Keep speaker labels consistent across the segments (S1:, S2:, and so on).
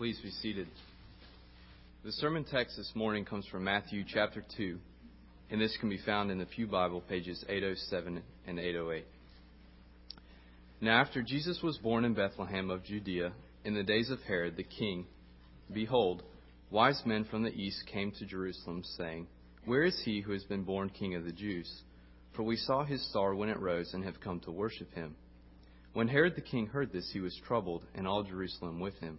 S1: Please be seated. The sermon text this morning comes from Matthew chapter 2, and this can be found in the Pew Bible, pages 807 and 808. Now, after Jesus was born in Bethlehem of Judea, in the days of Herod the king, behold, wise men from the east came to Jerusalem, saying, Where is he who has been born king of the Jews? For we saw his star when it rose and have come to worship him. When Herod the king heard this, he was troubled, and all Jerusalem with him.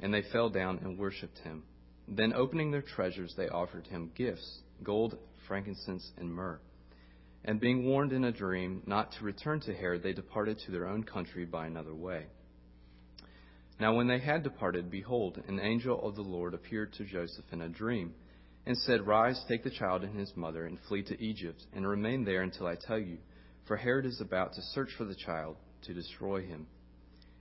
S1: and they fell down and worshipped him. Then, opening their treasures, they offered him gifts gold, frankincense, and myrrh. And being warned in a dream not to return to Herod, they departed to their own country by another way. Now, when they had departed, behold, an angel of the Lord appeared to Joseph in a dream, and said, Rise, take the child and his mother, and flee to Egypt, and remain there until I tell you, for Herod is about to search for the child to destroy him.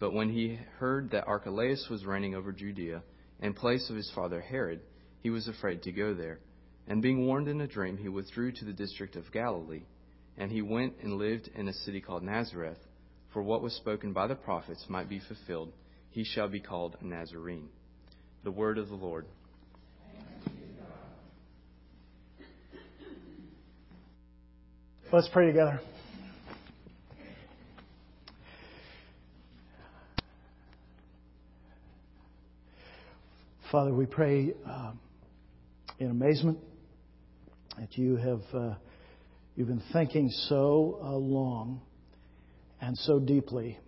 S1: But when he heard that Archelaus was reigning over Judea, in place of his father Herod, he was afraid to go there. And being warned in a dream, he withdrew to the district of Galilee. And he went and lived in a city called Nazareth, for what was spoken by the prophets might be fulfilled. He shall be called a Nazarene. The word of the Lord.
S2: Let's pray together. Father, we pray uh, in amazement that you have uh, you've been thinking so uh, long and so deeply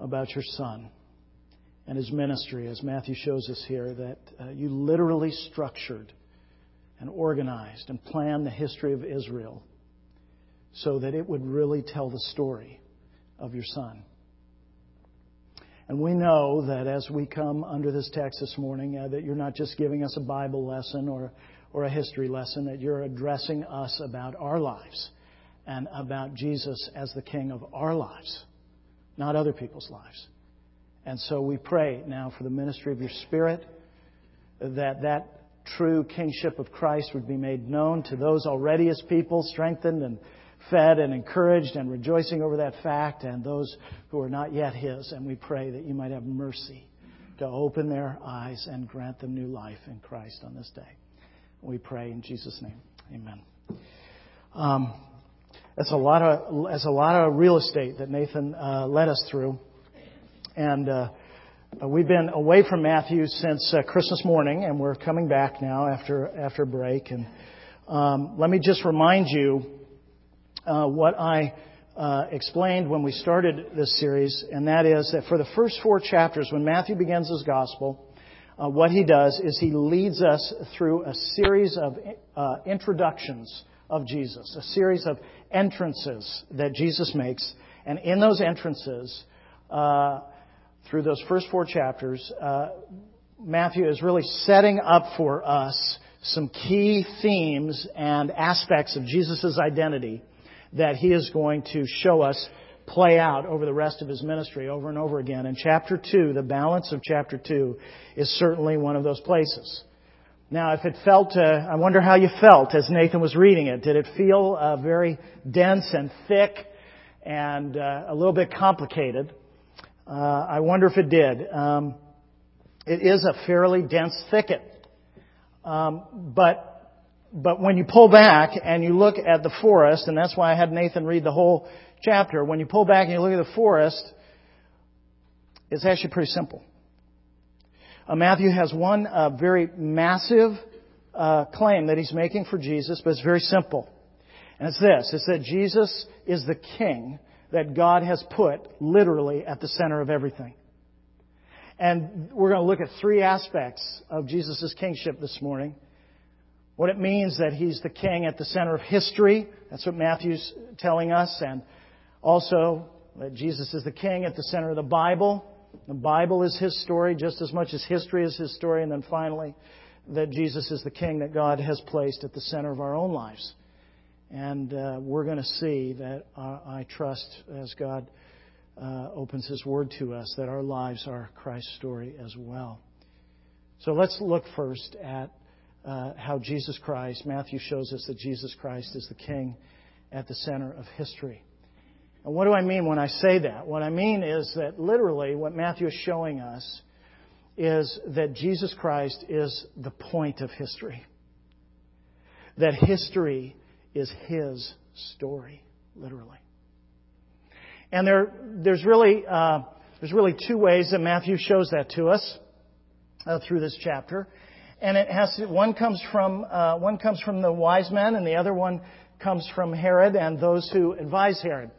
S2: about your Son and his ministry, as Matthew shows us here, that uh, you literally structured and organized and planned the history of Israel so that it would really tell the story of your Son. And we know that as we come under this text this morning, uh, that you're not just giving us a Bible lesson or, or a history lesson, that you're addressing us about our lives and about Jesus as the King of our lives, not other people's lives. And so we pray now for the ministry of your Spirit that that true kingship of Christ would be made known to those already as people, strengthened and fed and encouraged and rejoicing over that fact, and those who are not yet His. And we pray that you might have mercy to open their eyes and grant them new life in Christ on this day. We pray in Jesus' name. Amen. Um, that's a lot of that's a lot of real estate that Nathan uh, led us through, and uh, we've been away from Matthew since uh, Christmas morning, and we're coming back now after after break. And um, let me just remind you uh, what I uh, explained when we started this series, and that is that for the first four chapters, when Matthew begins his gospel, uh, what he does is he leads us through a series of uh, introductions of Jesus, a series of entrances that Jesus makes. And in those entrances, uh, through those first four chapters, uh, Matthew is really setting up for us some key themes and aspects of Jesus' identity that he is going to show us play out over the rest of his ministry over and over again. And chapter 2, the balance of chapter 2, is certainly one of those places. Now, if it felt, uh, I wonder how you felt as Nathan was reading it. Did it feel uh, very dense and thick and uh, a little bit complicated? Uh, I wonder if it did. Um, it is a fairly dense thicket. Um, but but when you pull back and you look at the forest, and that's why I had Nathan read the whole chapter, when you pull back and you look at the forest, it's actually pretty simple. Uh, Matthew has one uh, very massive uh, claim that he's making for Jesus, but it's very simple. And it's this it's that Jesus is the king that God has put literally at the center of everything. And we're going to look at three aspects of Jesus' kingship this morning. What it means that he's the king at the center of history. That's what Matthew's telling us. And also that Jesus is the king at the center of the Bible. The Bible is his story just as much as history is his story. And then finally, that Jesus is the king that God has placed at the center of our own lives. And uh, we're going to see that uh, I trust as God uh, opens His Word to us that our lives are Christ's story as well. So let's look first at uh, how Jesus Christ, Matthew shows us that Jesus Christ is the King at the center of history. And what do I mean when I say that? What I mean is that literally what Matthew is showing us is that Jesus Christ is the point of history. That history is his story, literally. And there, there's really, uh, there's really two ways that Matthew shows that to us uh, through this chapter. And it has to, one comes from, uh, one comes from the wise men and the other one comes from Herod and those who advise Herod.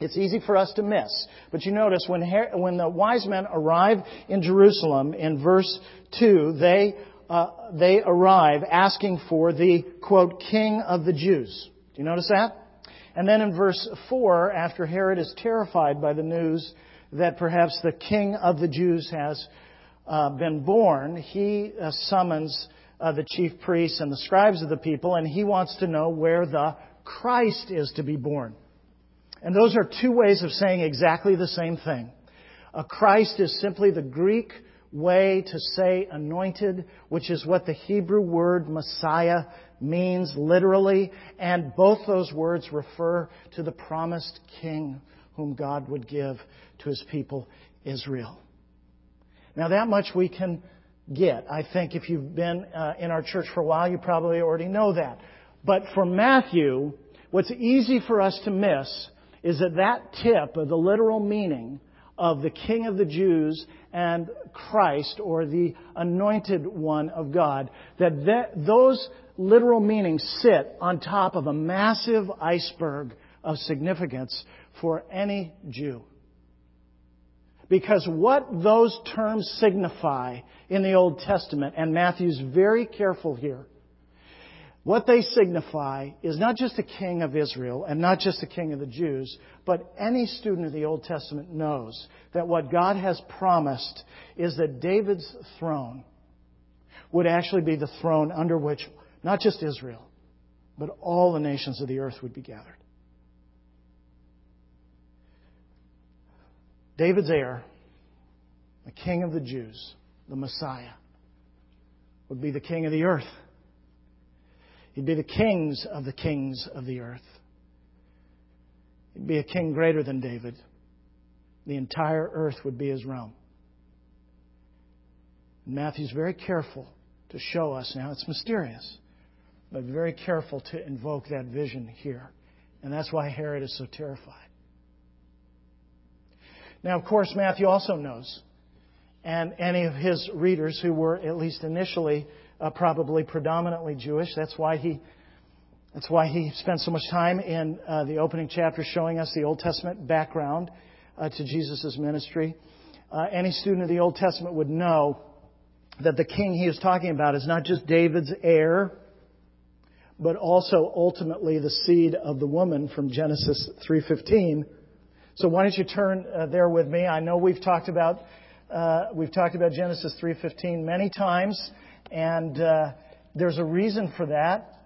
S2: It's easy for us to miss. But you notice when, when the wise men arrive in Jerusalem in verse 2, they, uh, they arrive asking for the, quote, king of the Jews. Do you notice that? And then in verse 4, after Herod is terrified by the news that perhaps the king of the Jews has uh, been born, he uh, summons uh, the chief priests and the scribes of the people, and he wants to know where the Christ is to be born. And those are two ways of saying exactly the same thing. A Christ is simply the Greek way to say anointed, which is what the Hebrew word Messiah means literally, and both those words refer to the promised king whom God would give to his people Israel. Now, that much we can get. I think if you've been uh, in our church for a while, you probably already know that. But for Matthew, what's easy for us to miss is that that tip of the literal meaning of the King of the Jews and Christ, or the anointed one of God, that, that those literal meanings sit on top of a massive iceberg of significance for any Jew. Because what those terms signify in the Old Testament, and Matthew's very careful here, what they signify is not just a king of Israel and not just a king of the Jews, but any student of the Old Testament knows that what God has promised is that David's throne would actually be the throne under which not just Israel, but all the nations of the earth would be gathered. David's heir, the king of the Jews, the Messiah, would be the king of the earth. He'd be the kings of the kings of the earth. He'd be a king greater than David. The entire earth would be his realm. And Matthew's very careful to show us now, it's mysterious, but very careful to invoke that vision here. And that's why Herod is so terrified. Now, of course, Matthew also knows, and any of his readers who were at least initially uh, probably predominantly Jewish. That's why he that's why he spent so much time in uh, the opening chapter showing us the Old Testament background uh, to Jesus' ministry. Uh, any student of the Old Testament would know that the king he is talking about is not just David's heir, but also ultimately the seed of the woman from Genesis 3:15. So why don't you turn uh, there with me? I know we've talked about uh, we've talked about Genesis 3:15 many times, and uh, there's a reason for that.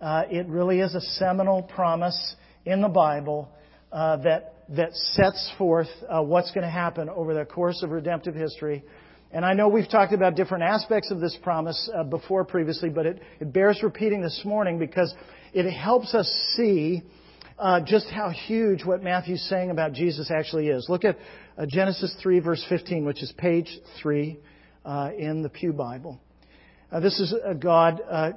S2: Uh, it really is a seminal promise in the Bible uh, that that sets forth uh, what's going to happen over the course of redemptive history. And I know we've talked about different aspects of this promise uh, before previously, but it, it, bears repeating this morning because it helps us see uh, just how huge what Matthew's saying about Jesus actually is. Look at uh, Genesis 3, verse 15, which is page 3 uh, in the Pew Bible. Uh, this is God uh,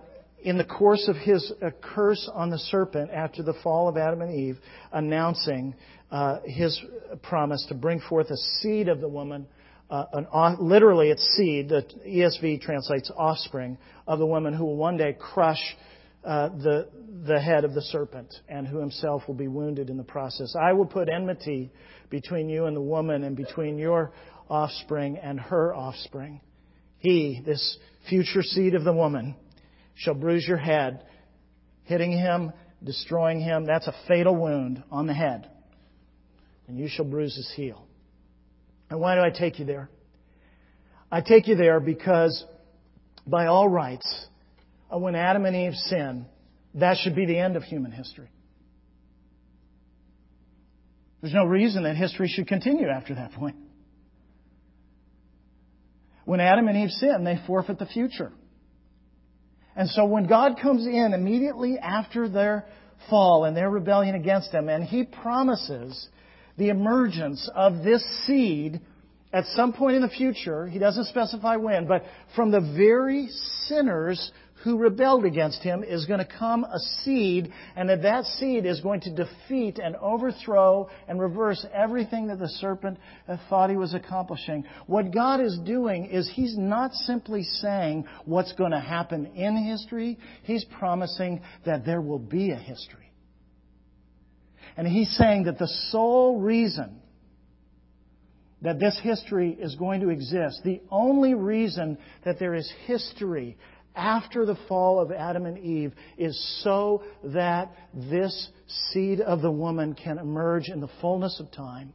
S2: in the course of his curse on the serpent after the fall of Adam and Eve, announcing his promise to bring forth a seed of the woman uh, an, literally it's seed. The ESV translates offspring of the woman who will one day crush uh, the the head of the serpent and who himself will be wounded in the process. I will put enmity between you and the woman and between your offspring and her offspring. He, this future seed of the woman, shall bruise your head, hitting him, destroying him. That's a fatal wound on the head. And you shall bruise his heel. And why do I take you there? I take you there because, by all rights, Uh, when Adam and Eve sin, that should be the end of human history. There's no reason that history should continue after that point. When Adam and Eve sin, they forfeit the future. And so when God comes in immediately after their fall and their rebellion against Him, and He promises the emergence of this seed at some point in the future, he doesn't specify when, but from the very sinners who rebelled against him is going to come a seed, and that that seed is going to defeat and overthrow and reverse everything that the serpent thought he was accomplishing. What God is doing is he's not simply saying what's going to happen in history, he's promising that there will be a history. And he's saying that the sole reason that this history is going to exist, the only reason that there is history after the fall of Adam and Eve is so that this seed of the woman can emerge in the fullness of time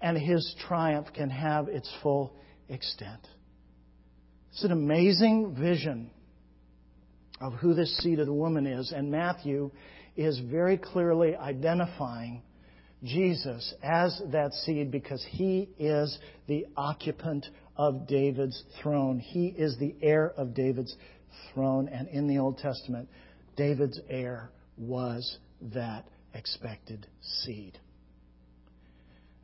S2: and his triumph can have its full extent. It's an amazing vision of who this seed of the woman is, and Matthew is very clearly identifying Jesus as that seed because he is the occupant of David's throne. He is the heir of David's throne. And in the Old Testament, David's heir was that expected seed.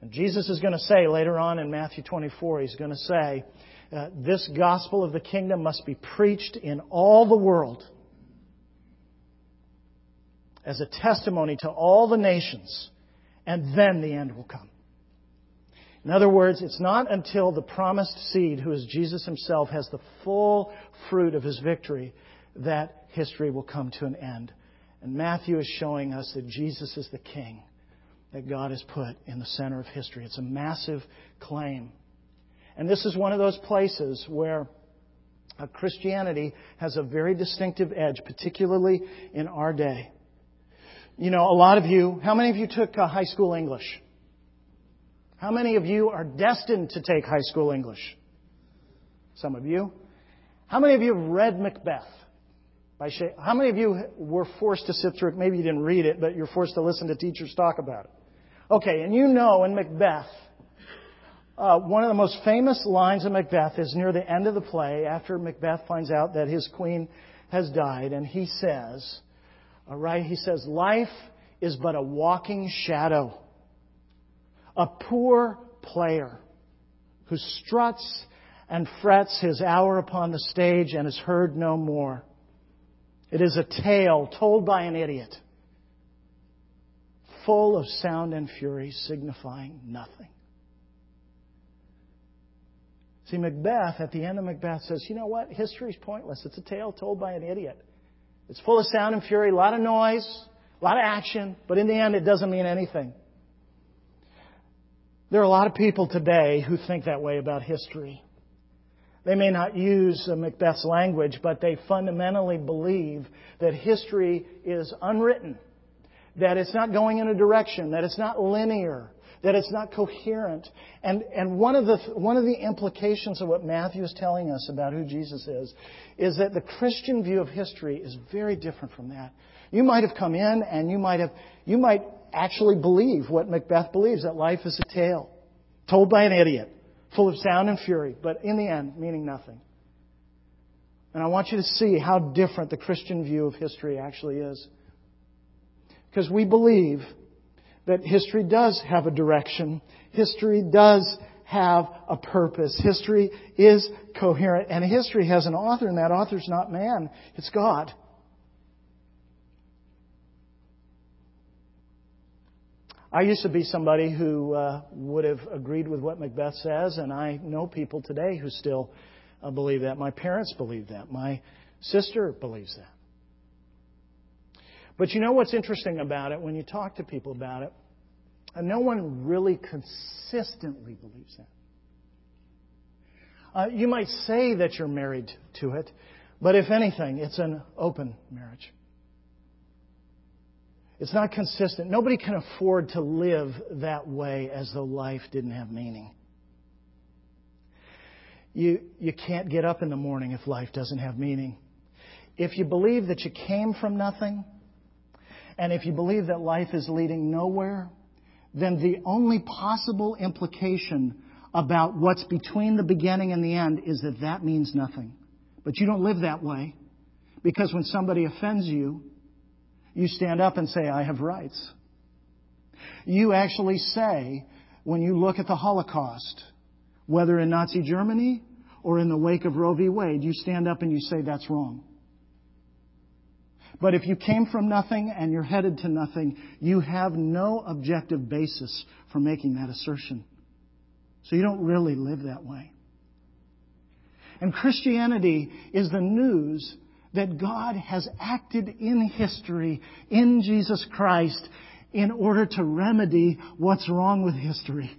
S2: And Jesus is going to say later on in Matthew 24, he's going to say, uh, This gospel of the kingdom must be preached in all the world as a testimony to all the nations, and then the end will come. In other words, it's not until the promised seed, who is Jesus himself, has the full fruit of his victory that history will come to an end. And Matthew is showing us that Jesus is the king that God has put in the center of history. It's a massive claim. And this is one of those places where Christianity has a very distinctive edge, particularly in our day. You know, a lot of you, how many of you took uh, high school English? How many of you are destined to take high school English? Some of you. How many of you have read Macbeth? By How many of you were forced to sit through it? Maybe you didn't read it, but you're forced to listen to teachers talk about it. Okay, and you know in Macbeth, uh, one of the most famous lines of Macbeth is near the end of the play after Macbeth finds out that his queen has died, and he says, all right, he says, life is but a walking shadow, a poor player who struts and frets his hour upon the stage and is heard no more. It is a tale told by an idiot, full of sound and fury, signifying nothing. See, Macbeth, at the end of Macbeth, says, you know what? History's pointless. It's a tale told by an idiot. It's full of sound and fury, a lot of noise, a lot of action, but in the end, it doesn't mean anything. There are a lot of people today who think that way about history. They may not use Macbeth's language, but they fundamentally believe that history is unwritten, that it's not going in a direction, that it's not linear, that it's not coherent. And, and one, of the, one of the implications of what Matthew is telling us about who Jesus is, is that the Christian view of history is very different from that. You might have come in and you might have, you might actually believe what Macbeth believes, that life is a tale told by an idiot, full of sound and fury, but in the end, meaning nothing. And I want you to see how different the Christian view of history actually is. Because we believe that history does have a direction. History does have a purpose. History is coherent. And history has an author, and that author's not man, it's God. I used to be somebody who uh, would have agreed with what Macbeth says, and I know people today who still uh, believe that. My parents believe that. My sister believes that. But you know what's interesting about it when you talk to people about it? And no one really consistently believes that. Uh, you might say that you're married to it, but if anything, it's an open marriage. It's not consistent. Nobody can afford to live that way as though life didn't have meaning. You, you can't get up in the morning if life doesn't have meaning. If you believe that you came from nothing, and if you believe that life is leading nowhere, then the only possible implication about what's between the beginning and the end is that that means nothing. But you don't live that way because when somebody offends you, you stand up and say, I have rights. You actually say, when you look at the Holocaust, whether in Nazi Germany or in the wake of Roe v. Wade, you stand up and you say that's wrong. But if you came from nothing and you're headed to nothing, you have no objective basis for making that assertion. So you don't really live that way. And Christianity is the news that God has acted in history in Jesus Christ in order to remedy what's wrong with history.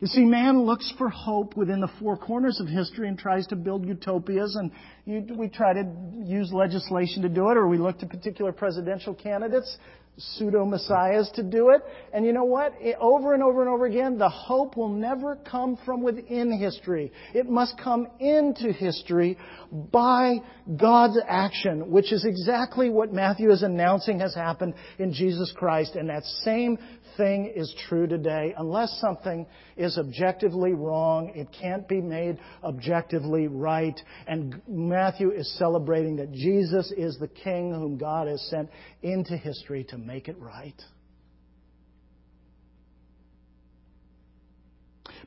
S2: You see, man looks for hope within the four corners of history and tries to build utopias, and you, we try to use legislation to do it, or we look to particular presidential candidates pseudo messiahs to do it. And you know what? Over and over and over again, the hope will never come from within history. It must come into history by God's action, which is exactly what Matthew is announcing has happened in Jesus Christ. And that same thing is true today. Unless something is objectively wrong, it can't be made objectively right. And Matthew is celebrating that Jesus is the King whom God has sent into history to make it right.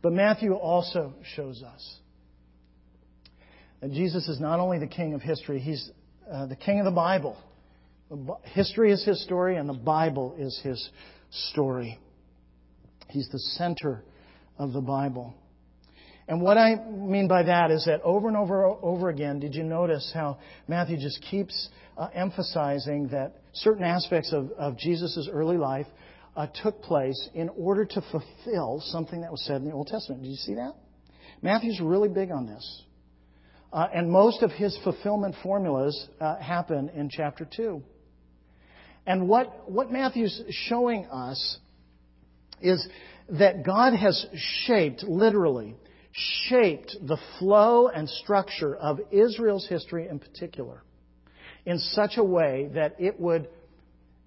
S2: But Matthew also shows us that Jesus is not only the King of history, He's uh, the King of the Bible. History is His story, and the Bible is His story. He's the center of the Bible. And what I mean by that is that over and over over again, did you notice how Matthew just keeps uh, emphasizing that certain aspects of, of Jesus' early life uh, took place in order to fulfill something that was said in the Old Testament. Did you see that? Matthew's really big on this. Uh, and most of his fulfillment formulas uh, happen in chapter 2. And what, what Matthew's showing us is that God has shaped, literally, shaped the flow and structure of Israel's history in particular in such a way that it would,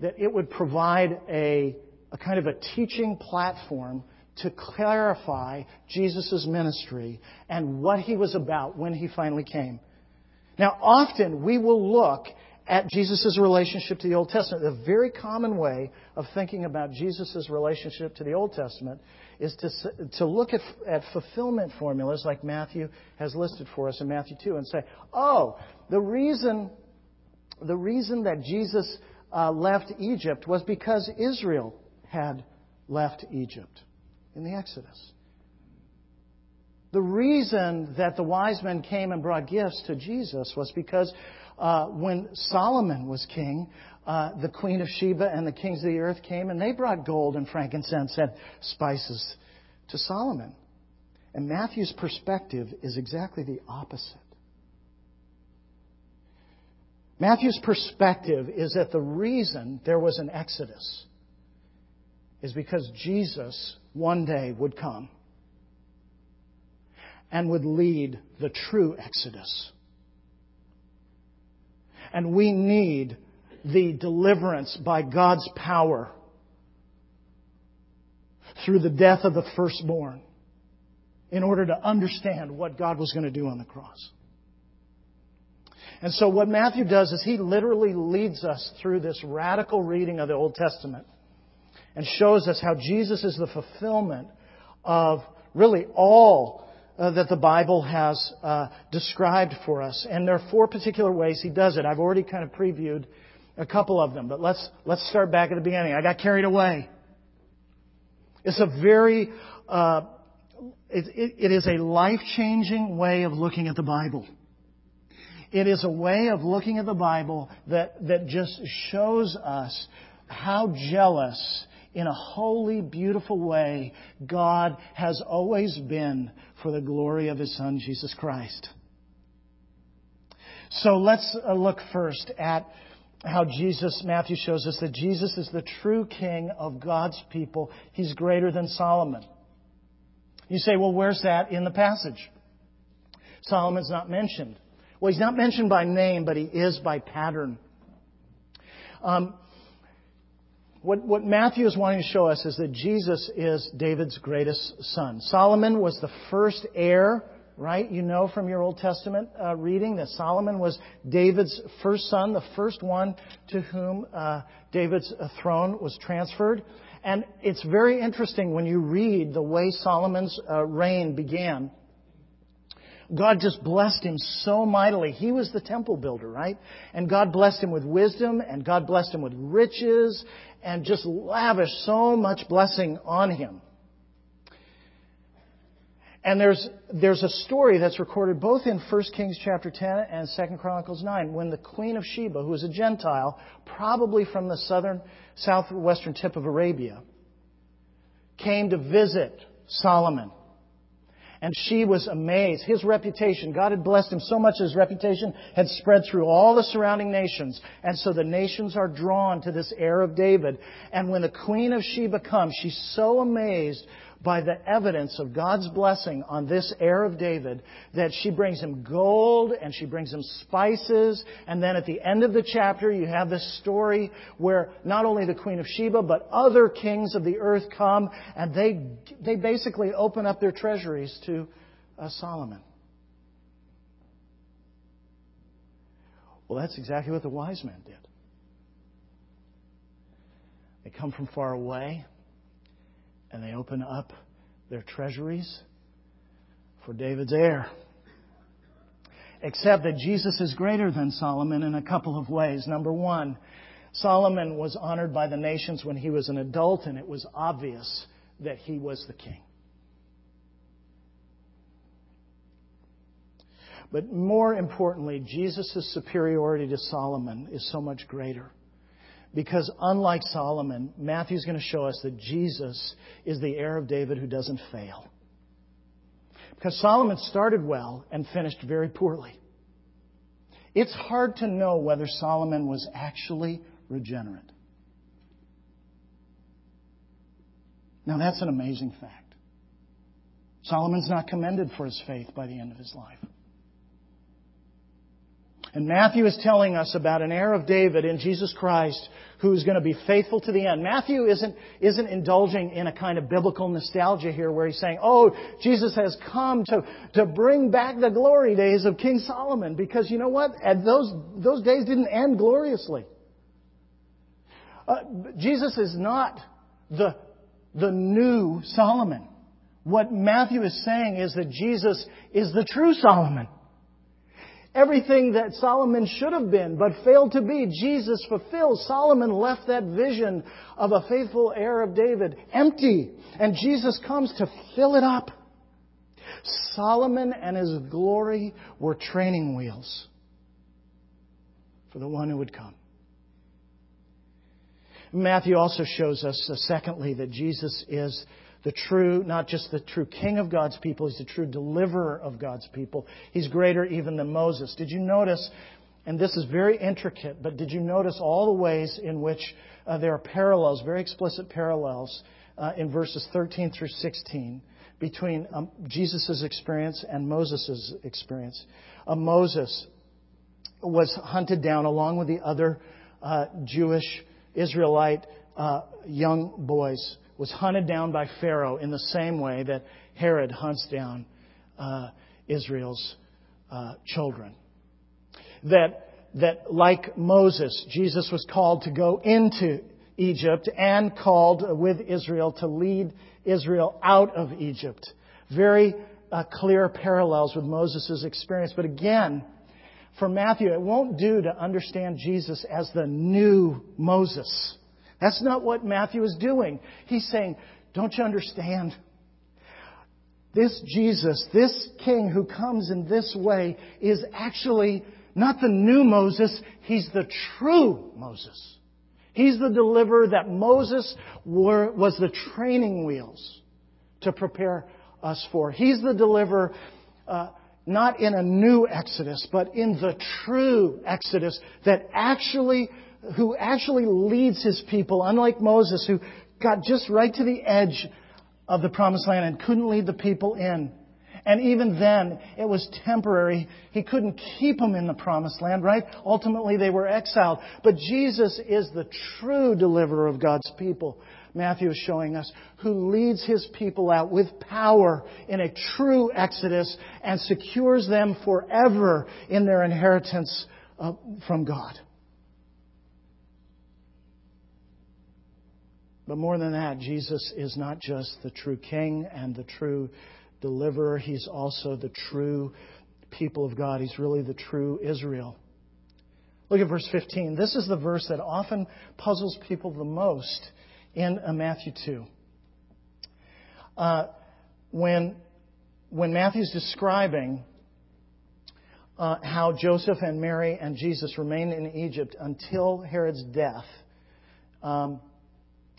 S2: that it would provide a, a kind of a teaching platform to clarify Jesus' ministry and what he was about when he finally came. Now, often we will look at Jesus' relationship to the Old Testament. A very common way of thinking about Jesus' relationship to the Old Testament is to, to look at, at fulfillment formulas like Matthew has listed for us in Matthew 2 and say, oh, the reason, the reason that Jesus uh, left Egypt was because Israel had left Egypt in the Exodus. The reason that the wise men came and brought gifts to Jesus was because uh, when Solomon was king, uh, the queen of Sheba and the kings of the earth came and they brought gold and frankincense and spices to Solomon. And Matthew's perspective is exactly the opposite. Matthew's perspective is that the reason there was an exodus is because Jesus one day would come and would lead the true exodus. And we need the deliverance by God's power through the death of the firstborn in order to understand what God was going to do on the cross. And so what Matthew does is he literally leads us through this radical reading of the Old Testament and shows us how Jesus is the fulfillment of really all uh, that the Bible has uh, described for us. And there are four particular ways he does it. I've already kind of previewed a couple of them, but let's, let's start back at the beginning. I got carried away. It's a very, uh, it, it, it is a life-changing way of looking at the Bible. It is a way of looking at the Bible that, that just shows us how jealous, in a holy, beautiful way, God has always been for the glory of His Son, Jesus Christ. So let's uh, look first at how Jesus, Matthew shows us that Jesus is the true king of God's people. He's greater than Solomon. You say, well, where's that in the passage? Solomon's not mentioned. Well, he's not mentioned by name, but he is by pattern. Um, what, what Matthew is wanting to show us is that Jesus is David's greatest son. Solomon was the first heir, right? You know from your Old Testament uh, reading that Solomon was David's first son, the first one to whom uh, David's throne was transferred. And it's very interesting when you read the way Solomon's uh, reign began. God just blessed him so mightily. He was the temple builder, right? And God blessed him with wisdom, and God blessed him with riches, and just lavish so much blessing on him. And there's, there's a story that's recorded both in 1 Kings chapter 10 and 2 Chronicles 9 when the Queen of Sheba, who was a Gentile, probably from the southern, southwestern tip of Arabia, came to visit Solomon. And she was amazed. His reputation, God had blessed him so much his reputation had spread through all the surrounding nations. And so the nations are drawn to this heir of David. And when the queen of Sheba comes, she's so amazed by the evidence of God's blessing on this heir of David that she brings him gold and she brings him spices. And then at the end of the chapter, you have this story where not only the Queen of Sheba, but other kings of the earth come and they, they basically open up their treasuries to uh, Solomon. Well, that's exactly what the wise men did. They come from far away and they open up their treasuries for David's heir. Except that Jesus is greater than Solomon in a couple of ways. Number one, Solomon was honored by the nations when he was an adult, and it was obvious that he was the king. But more importantly, Jesus' superiority to Solomon is so much greater. Because unlike Solomon, Matthew's going to show us that Jesus is the heir of David who doesn't fail. Because Solomon started well and finished very poorly. It's hard to know whether Solomon was actually regenerate. Now, that's an amazing fact. Solomon's not commended for his faith by the end of his life. And Matthew is telling us about an heir of David in Jesus Christ who's going to be faithful to the end. Matthew isn't, isn't indulging in a kind of biblical nostalgia here where he's saying, oh, Jesus has come to, to bring back the glory days of King Solomon. Because you know what? And those, those days didn't end gloriously. Uh, Jesus is not the, the new Solomon. What Matthew is saying is that Jesus is the true Solomon. Everything that Solomon should have been but failed to be, Jesus fulfills. Solomon left that vision of a faithful heir of David empty, and Jesus comes to fill it up. Solomon and his glory were training wheels for the one who would come. Matthew also shows us, uh, secondly, that Jesus is the true, not just the true king of God's people, he's the true deliverer of God's people. He's greater even than Moses. Did you notice, and this is very intricate, but did you notice all the ways in which uh, there are parallels, very explicit parallels, uh, in verses 13 through 16 between um, Jesus' experience and Moses' experience? Uh, Moses was hunted down along with the other uh, Jewish Israelite uh, young boys was hunted down by Pharaoh in the same way that Herod hunts down uh, Israel's uh, children. That, that, like Moses, Jesus was called to go into Egypt and called with Israel to lead Israel out of Egypt. Very uh, clear parallels with Moses' experience. But again, for Matthew, it won't do to understand Jesus as the new Moses. That's not what Matthew is doing. He's saying, Don't you understand? This Jesus, this king who comes in this way, is actually not the new Moses, he's the true Moses. He's the deliverer that Moses was the training wheels to prepare us for. He's the deliverer, uh, not in a new Exodus, but in the true Exodus that actually who actually leads his people, unlike Moses, who got just right to the edge of the promised land and couldn't lead the people in. And even then, it was temporary. He couldn't keep them in the promised land, right? Ultimately, they were exiled. But Jesus is the true deliverer of God's people. Matthew is showing us who leads his people out with power in a true exodus and secures them forever in their inheritance uh, from God. But more than that, Jesus is not just the true king and the true deliverer, he's also the true people of God. He's really the true Israel. Look at verse 15. This is the verse that often puzzles people the most in Matthew 2. Uh, when, when Matthew's describing uh, how Joseph and Mary and Jesus remained in Egypt until Herod's death, um,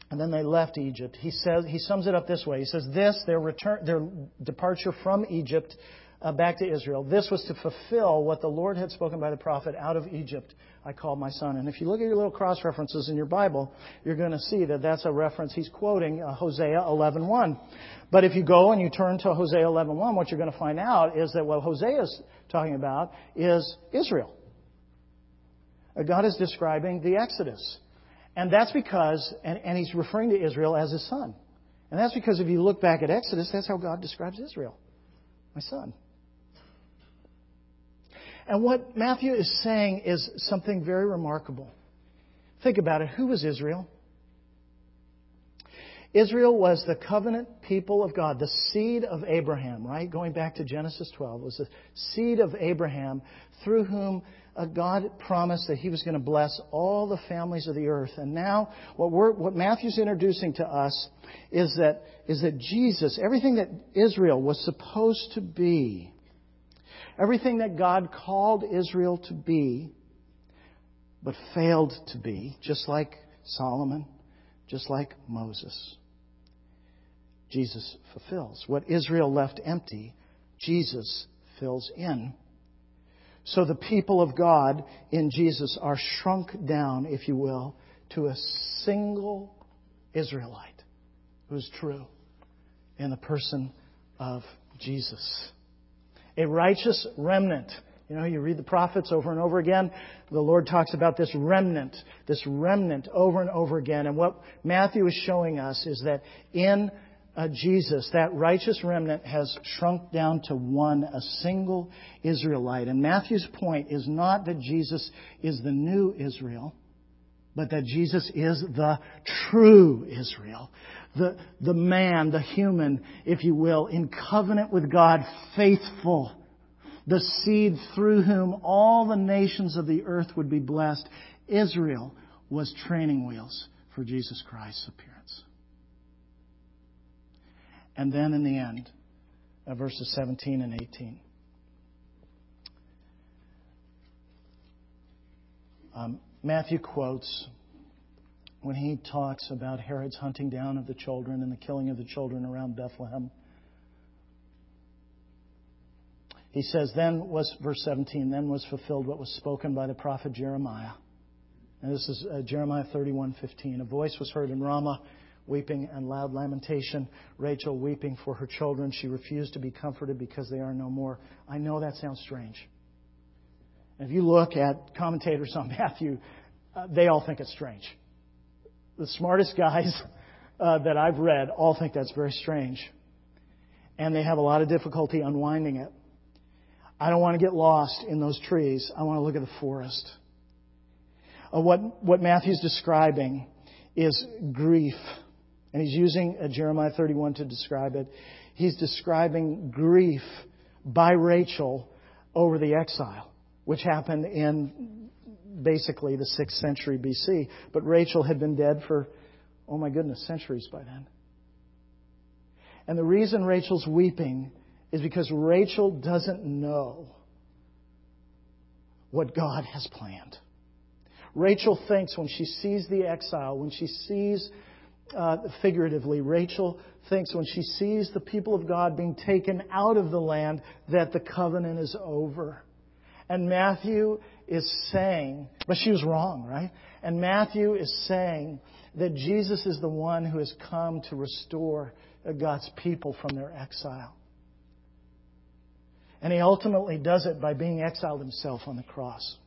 S2: and then they left Egypt. He says he sums it up this way. He says this their return their departure from Egypt uh, back to Israel. This was to fulfill what the Lord had spoken by the prophet out of Egypt I called my son. And if you look at your little cross references in your Bible, you're going to see that that's a reference he's quoting uh, Hosea 11:1. But if you go and you turn to Hosea 11:1, what you're going to find out is that what Hosea is talking about is Israel. Uh, God is describing the Exodus. And that's because, and, and he's referring to Israel as his son. And that's because if you look back at Exodus, that's how God describes Israel. My son. And what Matthew is saying is something very remarkable. Think about it. Who was Israel? Israel was the covenant people of God, the seed of Abraham, right? Going back to Genesis 12, was the seed of Abraham through whom God promised that He was going to bless all the families of the earth. And now, what, what Matthew's introducing to us is that, is that Jesus, everything that Israel was supposed to be, everything that God called Israel to be, but failed to be, just like Solomon, just like Moses. Jesus fulfills. What Israel left empty, Jesus fills in. So the people of God in Jesus are shrunk down, if you will, to a single Israelite who's true in the person of Jesus. A righteous remnant. You know, you read the prophets over and over again. The Lord talks about this remnant, this remnant over and over again. And what Matthew is showing us is that in uh, Jesus, that righteous remnant has shrunk down to one, a single Israelite. And Matthew's point is not that Jesus is the new Israel, but that Jesus is the true Israel. The, the man, the human, if you will, in covenant with God, faithful. The seed through whom all the nations of the earth would be blessed. Israel was training wheels for Jesus Christ's appearance. And then in the end, uh, verses 17 and 18. Um, Matthew quotes when he talks about Herod's hunting down of the children and the killing of the children around Bethlehem. He says, Then was, verse 17, then was fulfilled what was spoken by the prophet Jeremiah. And this is uh, Jeremiah 31:15. A voice was heard in Ramah, weeping and loud lamentation. Rachel weeping for her children. She refused to be comforted because they are no more. I know that sounds strange. And if you look at commentators on Matthew, uh, they all think it's strange. The smartest guys uh, that I've read all think that's very strange. And they have a lot of difficulty unwinding it. I don't want to get lost in those trees. I want to look at the forest. Uh, what, what Matthew's describing is grief. And he's using uh, Jeremiah 31 to describe it. He's describing grief by Rachel over the exile, which happened in basically the 6th century BC. But Rachel had been dead for, oh my goodness, centuries by then. And the reason Rachel's weeping is because Rachel doesn't know what God has planned. Rachel thinks when she sees the exile, when she sees, uh, figuratively, Rachel thinks when she sees the people of God being taken out of the land that the covenant is over. And Matthew is saying, but she was wrong, right? And Matthew is saying that Jesus is the one who has come to restore God's people from their exile. And he ultimately does it by being exiled himself on the cross.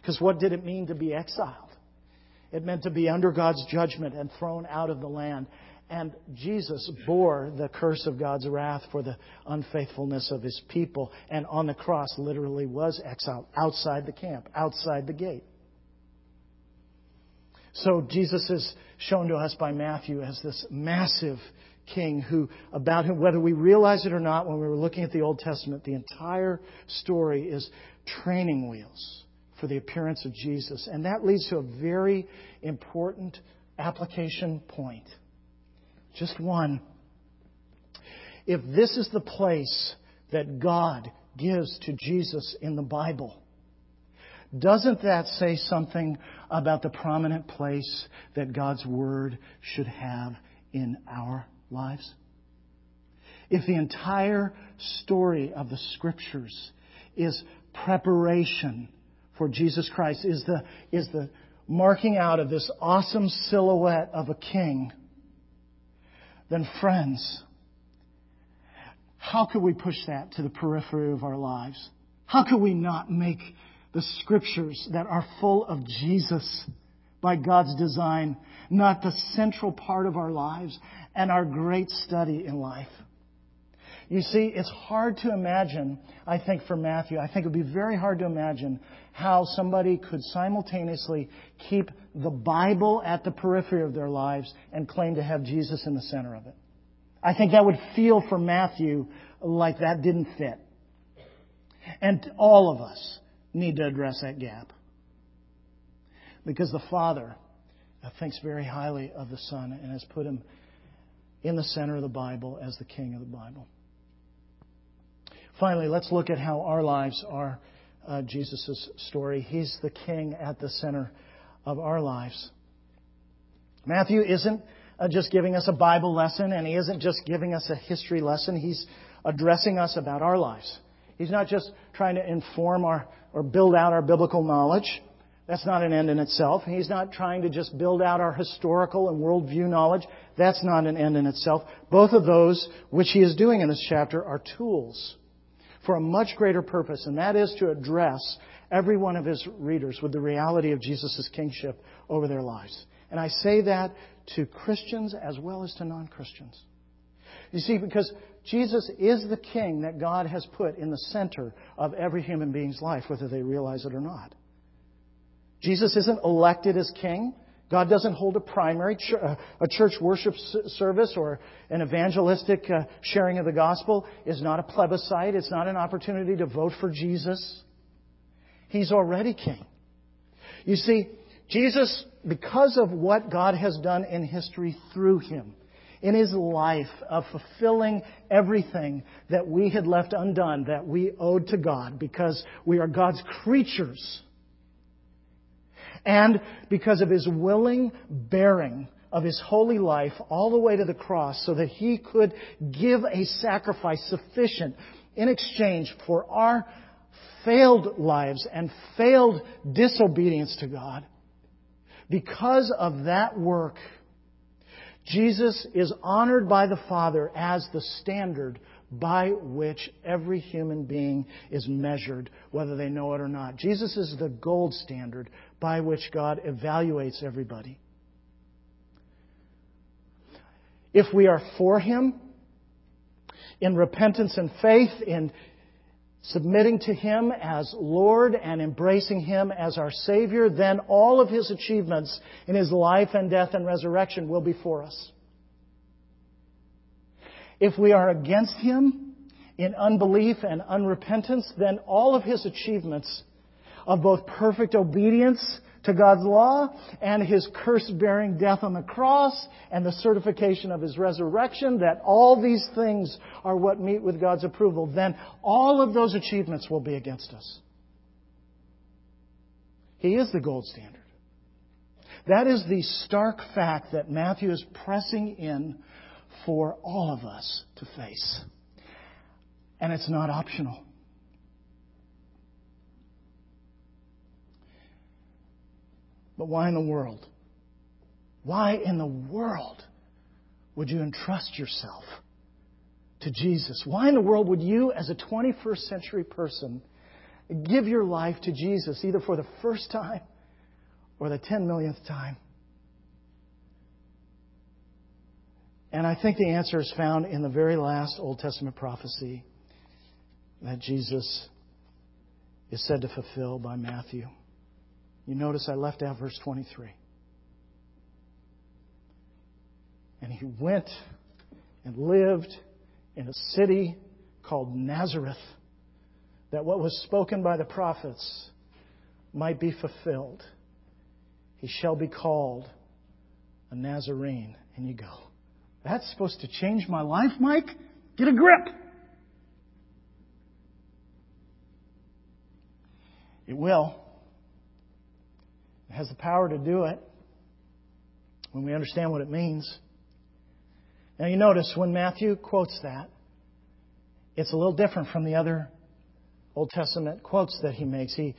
S2: Because what did it mean to be exiled? It meant to be under God's judgment and thrown out of the land. And Jesus bore the curse of God's wrath for the unfaithfulness of his people. And on the cross, literally was exiled outside the camp, outside the gate. So Jesus is shown to us by Matthew as this massive king who, about him, whether we realize it or not, when we were looking at the Old Testament, the entire story is training wheels for the appearance of Jesus. And that leads to a very important application point. Just one. If this is the place that God gives to Jesus in the Bible, doesn't that say something about the prominent place that God's Word should have in our lives? If the entire story of the Scriptures is preparation for Jesus Christ is the, is the marking out of this awesome silhouette of a king, then friends, how could we push that to the periphery of our lives? How could we not make the scriptures that are full of Jesus by God's design not the central part of our lives and our great study in life? You see, it's hard to imagine, I think, for Matthew, I think it would be very hard to imagine how somebody could simultaneously keep the Bible at the periphery of their lives and claim to have Jesus in the center of it. I think that would feel for Matthew like that didn't fit. And all of us need to address that gap. Because the Father uh, thinks very highly of the Son and has put him in the center of the Bible as the King of the Bible. Finally, let's look at how our lives are uh, Jesus' story. He's the king at the center of our lives. Matthew isn't uh, just giving us a Bible lesson, and he isn't just giving us a history lesson. He's addressing us about our lives. He's not just trying to inform our or build out our biblical knowledge. That's not an end in itself. He's not trying to just build out our historical and worldview knowledge. That's not an end in itself. Both of those, which he is doing in this chapter, are tools for a much greater purpose, and that is to address every one of his readers with the reality of Jesus' kingship over their lives. And I say that to Christians as well as to non Christians. You see, because Jesus is the king that God has put in the center of every human being's life, whether they realize it or not. Jesus isn't elected as king. God doesn't hold a primary, uh, a church worship service or an evangelistic uh, sharing of the gospel is not a plebiscite. It's not an opportunity to vote for Jesus. He's already king. You see, Jesus, because of what God has done in history through him, in his life of fulfilling everything that we had left undone, that we owed to God, because we are God's creatures And because of his willing bearing of his holy life all the way to the cross so that he could give a sacrifice sufficient in exchange for our failed lives and failed disobedience to God. Because of that work, Jesus is honored by the Father as the standard by which every human being is measured, whether they know it or not. Jesus is the gold standard by which God evaluates everybody. If we are for Him, in repentance and faith, in submitting to Him as Lord and embracing Him as our Savior, then all of His achievements in His life and death and resurrection will be for us. If we are against Him in unbelief and unrepentance, then all of His achievements of both perfect obedience to God's law and his curse bearing death on the cross and the certification of his resurrection, that all these things are what meet with God's approval, then all of those achievements will be against us. He is the gold standard. That is the stark fact that Matthew is pressing in for all of us to face. And it's not optional. But why in the world? Why in the world would you entrust yourself to Jesus? Why in the world would you, as a 21st century person, give your life to Jesus, either for the first time or the 10 millionth time? And I think the answer is found in the very last Old Testament prophecy that Jesus is said to fulfill by Matthew. You notice I left out verse 23. And he went and lived in a city called Nazareth, that what was spoken by the prophets might be fulfilled. He shall be called a Nazarene. And you go, that's supposed to change my life, Mike? Get a grip. It will. Has the power to do it when we understand what it means. Now you notice when Matthew quotes that, it's a little different from the other Old Testament quotes that he makes. He,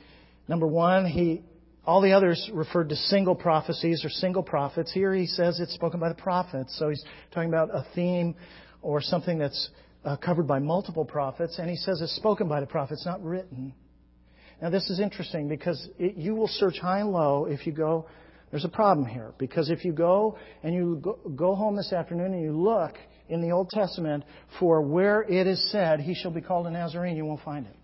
S2: number one, he, all the others referred to single prophecies or single prophets. Here he says it's spoken by the prophets. So he's talking about a theme or something that's uh, covered by multiple prophets. And he says it's spoken by the prophets, not written. Now, this is interesting because it, you will search high and low if you go. There's a problem here because if you go and you go, go home this afternoon and you look in the Old Testament for where it is said, He shall be called a Nazarene, you won't find it.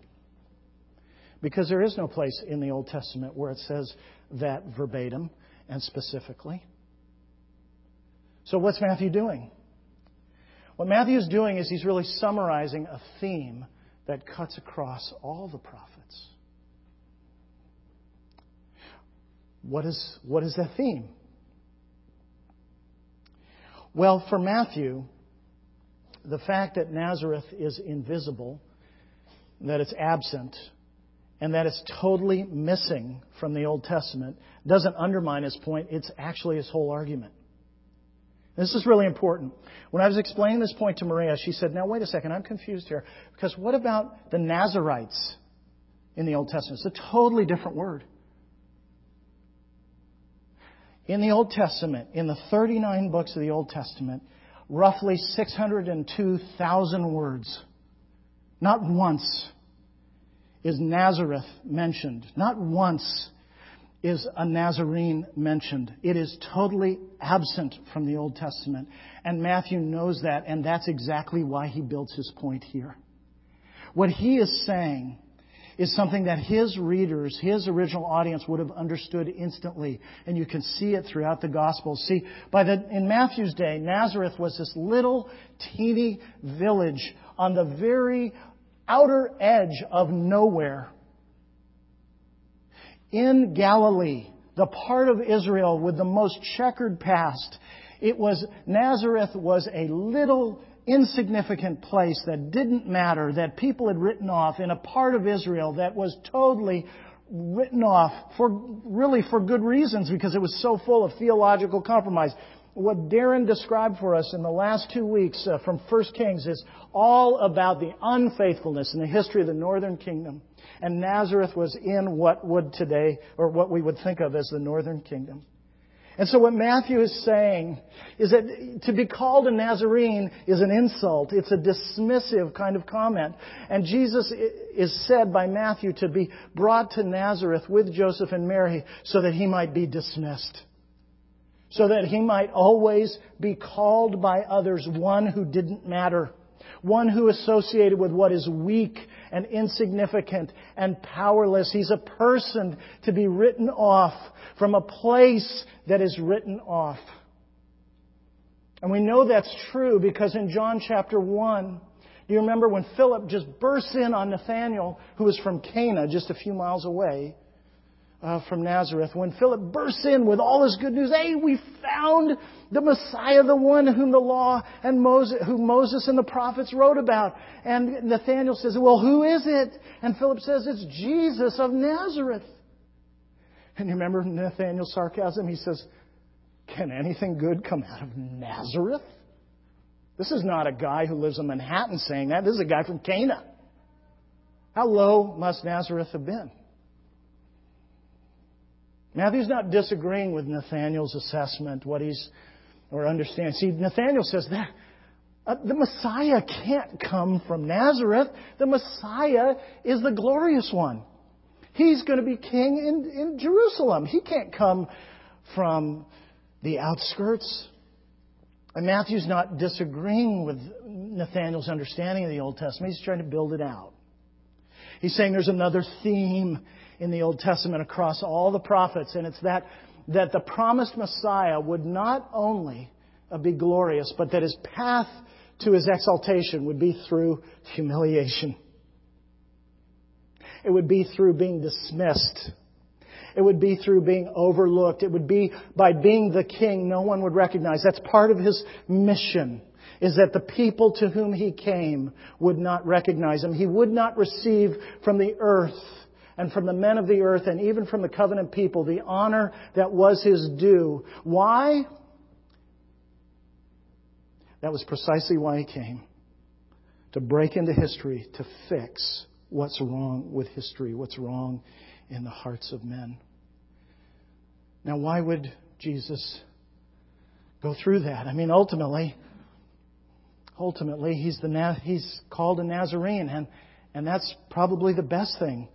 S2: Because there is no place in the Old Testament where it says that verbatim and specifically. So, what's Matthew doing? What Matthew is doing is he's really summarizing a theme that cuts across all the prophets. What is, what is that theme? Well, for Matthew, the fact that Nazareth is invisible, that it's absent, and that it's totally missing from the Old Testament doesn't undermine his point. It's actually his whole argument. This is really important. When I was explaining this point to Maria, she said, Now, wait a second, I'm confused here. Because what about the Nazarites in the Old Testament? It's a totally different word. In the Old Testament, in the 39 books of the Old Testament, roughly 602,000 words. Not once is Nazareth mentioned. Not once is a Nazarene mentioned. It is totally absent from the Old Testament. And Matthew knows that, and that's exactly why he builds his point here. What he is saying is something that his readers, his original audience would have understood instantly. And you can see it throughout the Gospels. See, by the, in Matthew's day, Nazareth was this little teeny village on the very outer edge of nowhere. In Galilee, the part of Israel with the most checkered past, it was, Nazareth was a little insignificant place that didn't matter, that people had written off in a part of Israel that was totally written off for really for good reasons because it was so full of theological compromise. What Darren described for us in the last two weeks uh, from 1 Kings is all about the unfaithfulness in the history of the northern kingdom. And Nazareth was in what would today, or what we would think of as the northern kingdom. And so what Matthew is saying is that to be called a Nazarene is an insult. It's a dismissive kind of comment. And Jesus is said by Matthew to be brought to Nazareth with Joseph and Mary so that he might be dismissed. So that he might always be called by others one who didn't matter. One who associated with what is weak and insignificant and powerless. He's a person to be written off from a place that is written off. And we know that's true because in John chapter 1, do you remember when Philip just bursts in on Nathanael, who was from Cana, just a few miles away? Uh, from Nazareth, when Philip bursts in with all this good news, hey, we found the Messiah, the one whom the law and Moses, who Moses and the prophets wrote about. And Nathanael says, well, who is it? And Philip says, it's Jesus of Nazareth. And you remember Nathanael's sarcasm? He says, can anything good come out of Nazareth? This is not a guy who lives in Manhattan saying that. This is a guy from Cana. How low must Nazareth have been? Matthew's not disagreeing with Nathanael's assessment, what he's, or understand. See, Nathanael says that uh, the Messiah can't come from Nazareth. The Messiah is the glorious one. He's going to be king in, in Jerusalem. He can't come from the outskirts. And Matthew's not disagreeing with Nathanael's understanding of the Old Testament. He's trying to build it out. He's saying there's another theme in the Old Testament across all the prophets, and it's that, that the promised Messiah would not only be glorious, but that his path to his exaltation would be through humiliation. It would be through being dismissed. It would be through being overlooked. It would be by being the king no one would recognize. That's part of his mission is that the people to whom he came would not recognize him. He would not receive from the earth and from the men of the earth and even from the covenant people the honor that was his due. Why? That was precisely why he came. To break into history, to fix what's wrong with history, what's wrong in the hearts of men. Now, why would Jesus go through that? I mean, ultimately, ultimately, he's, the, he's called a Nazarene, and, and that's probably the best thing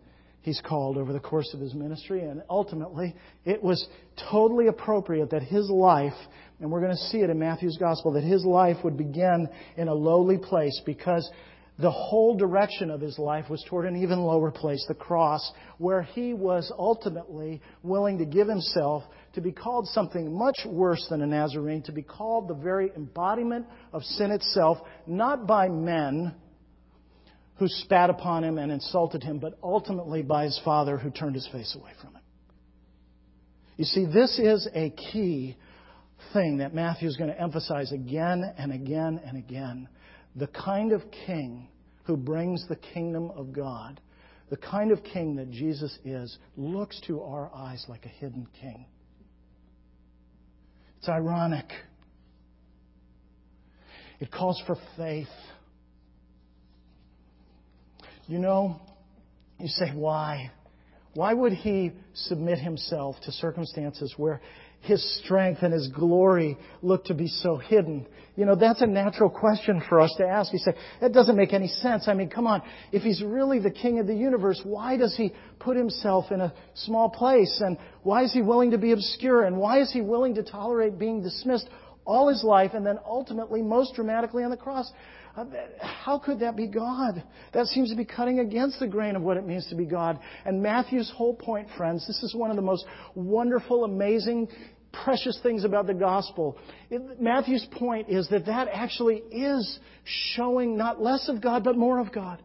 S2: he's called over the course of his ministry. And ultimately, it was totally appropriate that his life, and we're going to see it in Matthew's gospel, that his life would begin in a lowly place because the whole direction of his life was toward an even lower place, the cross, where he was ultimately willing to give himself to be called something much worse than a Nazarene, to be called the very embodiment of sin itself, not by men, who spat upon him and insulted him, but ultimately by his father who turned his face away from him. You see, this is a key thing that Matthew is going to emphasize again and again and again. The kind of king who brings the kingdom of God, the kind of king that Jesus is, looks to our eyes like a hidden king. It's ironic. It calls for faith. You know, you say, why? Why would he submit himself to circumstances where his strength and his glory look to be so hidden? You know, that's a natural question for us to ask. You say, that doesn't make any sense. I mean, come on. If he's really the king of the universe, why does he put himself in a small place? And why is he willing to be obscure? And why is he willing to tolerate being dismissed all his life and then ultimately, most dramatically on the cross, how could that be God? That seems to be cutting against the grain of what it means to be God. And Matthew's whole point, friends, this is one of the most wonderful, amazing, precious things about the gospel. It, Matthew's point is that that actually is showing not less of God, but more of God.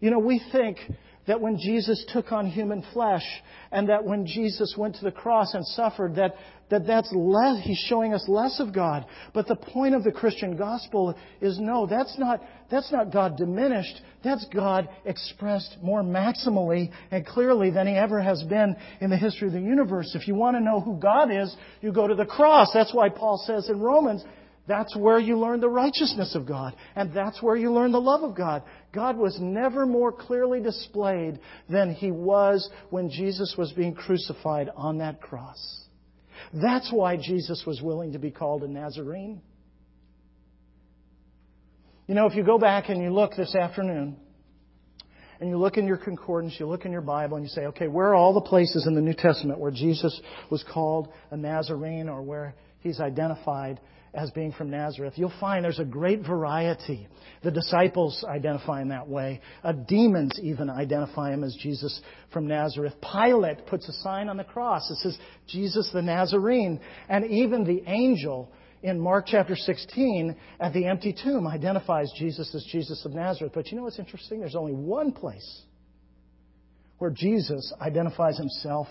S2: You know, we think that when Jesus took on human flesh and that when Jesus went to the cross and suffered, that, that that's less, he's showing us less of God. But the point of the Christian gospel is no, that's not, that's not God diminished. That's God expressed more maximally and clearly than he ever has been in the history of the universe. If you want to know who God is, you go to the cross. That's why Paul says in Romans, that's where you learn the righteousness of God. And that's where you learn the love of God. God was never more clearly displayed than he was when Jesus was being crucified on that cross. That's why Jesus was willing to be called a Nazarene. You know, if you go back and you look this afternoon, and you look in your concordance, you look in your Bible, and you say, okay, where are all the places in the New Testament where Jesus was called a Nazarene or where he's identified as being from Nazareth, you'll find there's a great variety. The disciples identify him that way. Uh, demons even identify him as Jesus from Nazareth. Pilate puts a sign on the cross. It says, Jesus the Nazarene. And even the angel in Mark chapter 16 at the empty tomb identifies Jesus as Jesus of Nazareth. But you know what's interesting? There's only one place where Jesus identifies himself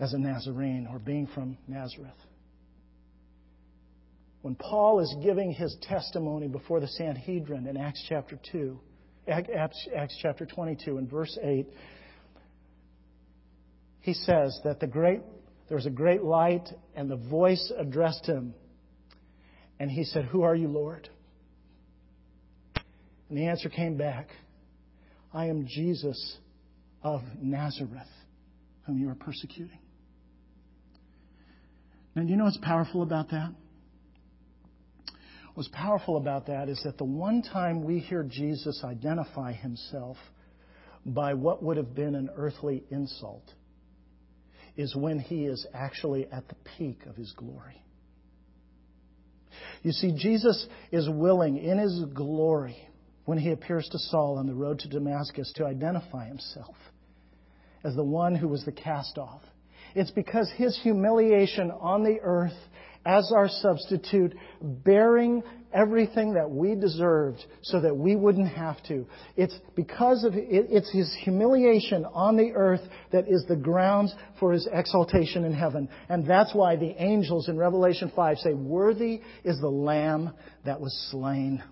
S2: as a Nazarene or being from Nazareth when Paul is giving his testimony before the Sanhedrin in Acts chapter 2, Acts, chapter 22 and verse 8, he says that the great, there was a great light and the voice addressed him. And he said, Who are you, Lord? And the answer came back, I am Jesus of Nazareth, whom you are persecuting. Now, do you know what's powerful about that? What's powerful about that is that the one time we hear Jesus identify himself by what would have been an earthly insult is when he is actually at the peak of his glory. You see, Jesus is willing in his glory when he appears to Saul on the road to Damascus to identify himself as the one who was the cast off. It's because his humiliation on the earth as our substitute, bearing everything that we deserved so that we wouldn't have to. It's because of it's his humiliation on the earth that is the grounds for his exaltation in heaven. And that's why the angels in Revelation 5 say, Worthy is the Lamb that was slain.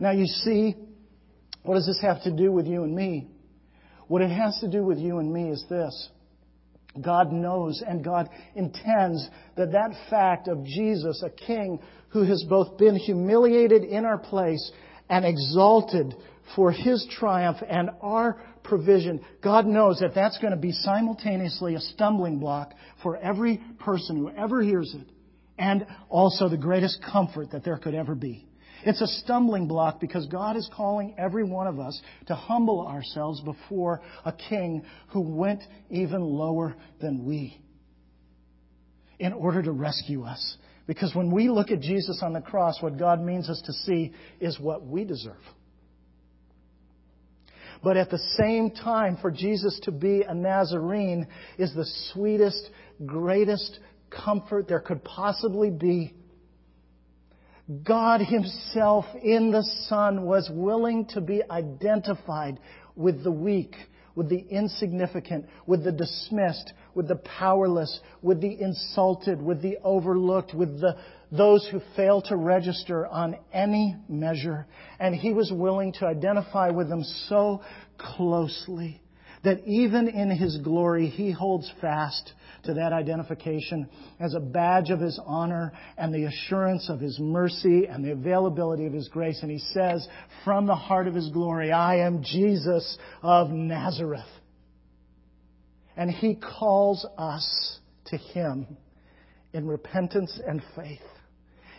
S2: Now you see, what does this have to do with you and me? What it has to do with you and me is this. God knows and God intends that that fact of Jesus, a king who has both been humiliated in our place and exalted for his triumph and our provision, God knows that that's going to be simultaneously a stumbling block for every person who ever hears it and also the greatest comfort that there could ever be. It's a stumbling block because God is calling every one of us to humble ourselves before a king who went even lower than we in order to rescue us. Because when we look at Jesus on the cross, what God means us to see is what we deserve. But at the same time, for Jesus to be a Nazarene is the sweetest, greatest comfort there could possibly be God Himself in the Son was willing to be identified with the weak, with the insignificant, with the dismissed, with the powerless, with the insulted, with the overlooked, with the, those who fail to register on any measure. And He was willing to identify with them so closely that even in His glory, He holds fast to that identification as a badge of His honor and the assurance of His mercy and the availability of His grace. And He says, from the heart of His glory, I am Jesus of Nazareth. And He calls us to Him in repentance and faith,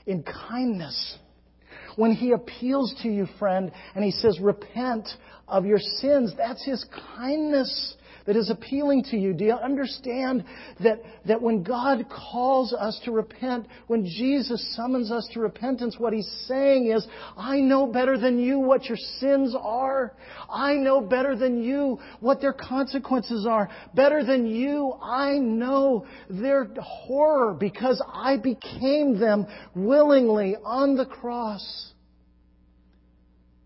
S2: in kindness. When He appeals to you, friend, and He says, repent of your sins, that's His kindness that is appealing to you? Do you understand that, that when God calls us to repent, when Jesus summons us to repentance, what He's saying is, I know better than you what your sins are. I know better than you what their consequences are. Better than you, I know their horror because I became them willingly on the cross.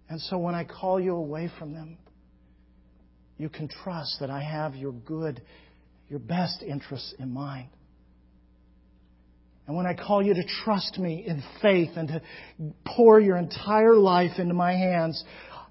S2: And so when I call you away from them, you can trust that I have your good, your best interests in mind. And when I call you to trust me in faith and to pour your entire life into my hands,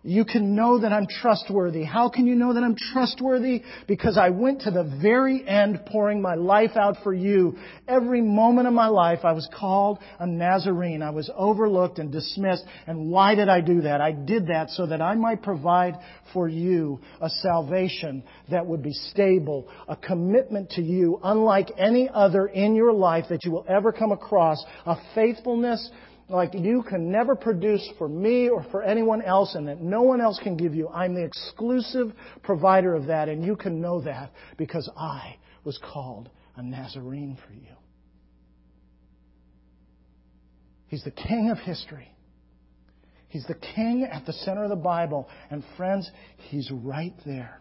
S2: you can know that I'm trustworthy. How can you know that I'm trustworthy? Because I went to the very end pouring my life out for you. Every moment of my life I was called a Nazarene. I was overlooked and dismissed. And why did I do that? I did that so that I might provide for you a salvation that would be stable, a commitment to you unlike any other in your life that you will ever come across, a faithfulness like you can never produce for me or for anyone else and that no one else can give you. I'm the exclusive provider of that and you can know that because I was called a Nazarene for you. He's the king of history. He's the king at the center of the Bible. And friends, he's right there.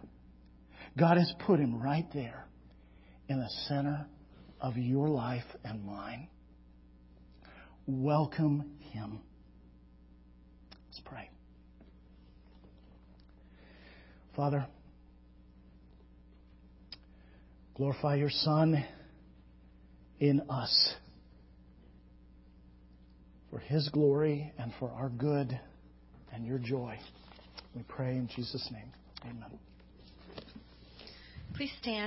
S2: God has put him right there in the center of your life and mine. Welcome him. Let's pray. Father, glorify your Son in us for his glory and for our good and your joy. We pray in Jesus' name. Amen.
S3: Please stand.